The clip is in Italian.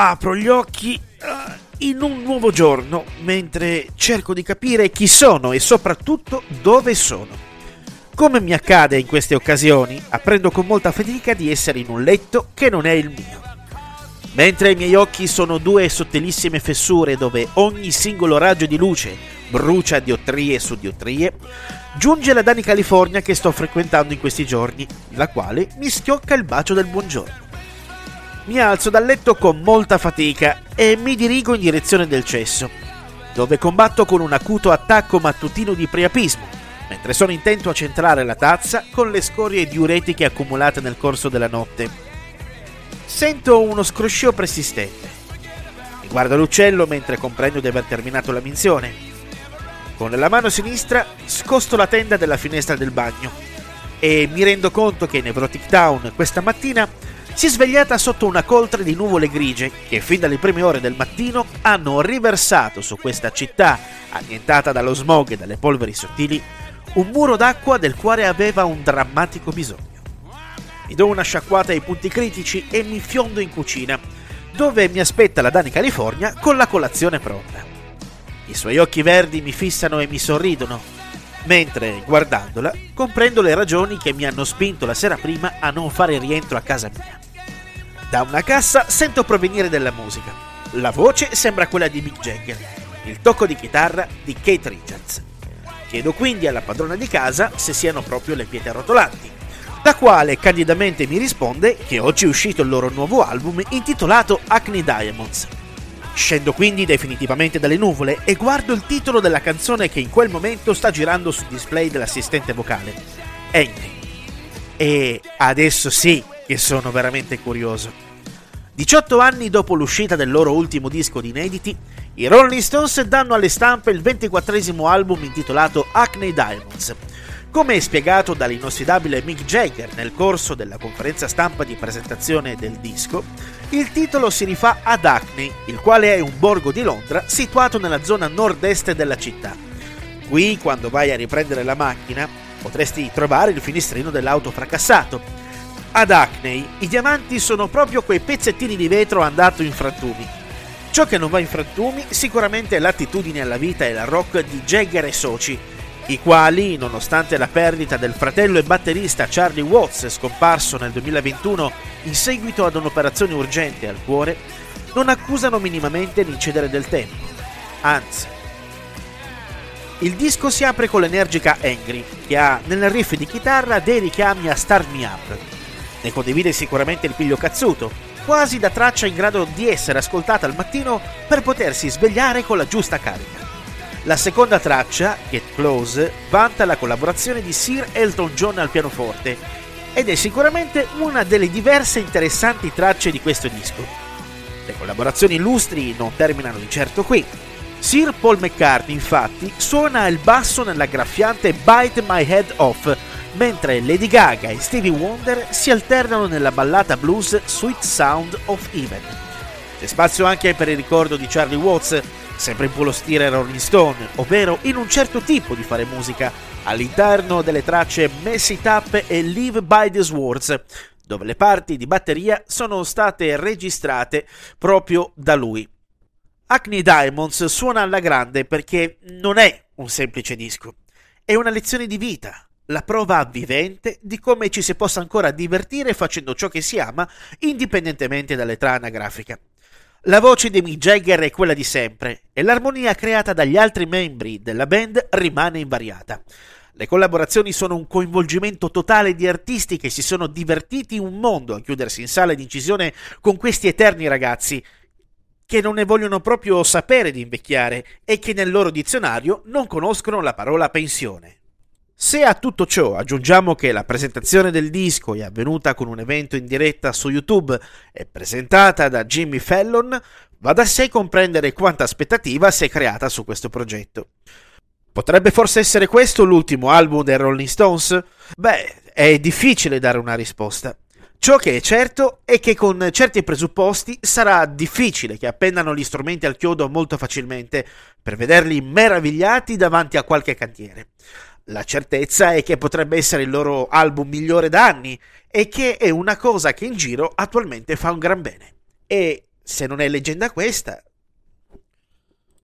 apro gli occhi uh, in un nuovo giorno mentre cerco di capire chi sono e soprattutto dove sono. Come mi accade in queste occasioni, apprendo con molta fatica di essere in un letto che non è il mio. Mentre i miei occhi sono due sottilissime fessure dove ogni singolo raggio di luce brucia diottrie su diottrie, giunge la Dani California che sto frequentando in questi giorni, la quale mi schiocca il bacio del buongiorno. Mi alzo dal letto con molta fatica e mi dirigo in direzione del cesso, dove combatto con un acuto attacco mattutino di priapismo, mentre sono intento a centrare la tazza con le scorie diuretiche accumulate nel corso della notte. Sento uno scroscio persistente. Mi guardo l'uccello mentre comprendo di aver terminato la minzione. Con la mano sinistra scosto la tenda della finestra del bagno e mi rendo conto che Nevrotic Town questa mattina si è svegliata sotto una coltre di nuvole grigie che fin dalle prime ore del mattino hanno riversato su questa città, annientata dallo smog e dalle polveri sottili, un muro d'acqua del quale aveva un drammatico bisogno. Mi do una sciacquata ai punti critici e mi fiondo in cucina, dove mi aspetta la Dani California con la colazione pronta. I suoi occhi verdi mi fissano e mi sorridono, mentre, guardandola, comprendo le ragioni che mi hanno spinto la sera prima a non fare rientro a casa mia. Da una cassa sento provenire della musica. La voce sembra quella di Mick Jagger, il tocco di chitarra di Kate Richards. Chiedo quindi alla padrona di casa se siano proprio le pietre rotolanti, la quale candidamente mi risponde che oggi è uscito il loro nuovo album intitolato Acne Diamonds. Scendo quindi definitivamente dalle nuvole e guardo il titolo della canzone che in quel momento sta girando sul display dell'assistente vocale, Angry. E adesso sì, che sono veramente curioso. 18 anni dopo l'uscita del loro ultimo disco di inediti, i Rolling Stones danno alle stampe il 24 album intitolato Acne Diamonds. Come spiegato dall'inossidabile Mick Jagger nel corso della conferenza stampa di presentazione del disco, il titolo si rifà ad Acne, il quale è un borgo di Londra situato nella zona nord-est della città. Qui, quando vai a riprendere la macchina, potresti trovare il finestrino dell'auto fracassato, ad Acney i diamanti sono proprio quei pezzettini di vetro andato in frantumi. Ciò che non va in frantumi sicuramente è l'attitudine alla vita e la rock di Jagger e soci, i quali, nonostante la perdita del fratello e batterista Charlie Watts scomparso nel 2021 in seguito ad un'operazione urgente al cuore, non accusano minimamente l'incedere del tempo. Anzi, il disco si apre con l'energica Angry, che ha nel riff di chitarra dei richiami a Start Me Up, ne condivide sicuramente il piglio cazzuto, quasi da traccia in grado di essere ascoltata al mattino per potersi svegliare con la giusta carica. La seconda traccia, Get Close, vanta la collaborazione di Sir Elton John al pianoforte ed è sicuramente una delle diverse interessanti tracce di questo disco. Le collaborazioni illustri non terminano di certo qui. Sir Paul McCartney infatti suona il basso nella graffiante Bite My Head Off mentre Lady Gaga e Stevie Wonder si alternano nella ballata blues Sweet Sound of Even. C'è spazio anche per il ricordo di Charlie Watts, sempre in quello stile Rolling Stone, ovvero in un certo tipo di fare musica, all'interno delle tracce Mess It Up e Live by the Swords, dove le parti di batteria sono state registrate proprio da lui. Acne Diamonds suona alla grande perché non è un semplice disco, è una lezione di vita, la prova vivente di come ci si possa ancora divertire facendo ciò che si ama, indipendentemente dall'età anagrafica. La voce di Mick Jagger è quella di sempre e l'armonia creata dagli altri membri della band rimane invariata. Le collaborazioni sono un coinvolgimento totale di artisti che si sono divertiti un mondo a chiudersi in sala di incisione con questi eterni ragazzi che non ne vogliono proprio sapere di invecchiare e che nel loro dizionario non conoscono la parola pensione. Se a tutto ciò aggiungiamo che la presentazione del disco è avvenuta con un evento in diretta su YouTube e presentata da Jimmy Fallon, va da sé comprendere quanta aspettativa si è creata su questo progetto. Potrebbe forse essere questo l'ultimo album dei Rolling Stones? Beh, è difficile dare una risposta. Ciò che è certo è che con certi presupposti sarà difficile che appendano gli strumenti al chiodo molto facilmente per vederli meravigliati davanti a qualche cantiere. La certezza è che potrebbe essere il loro album migliore da anni e che è una cosa che in giro attualmente fa un gran bene. E se non è leggenda questa,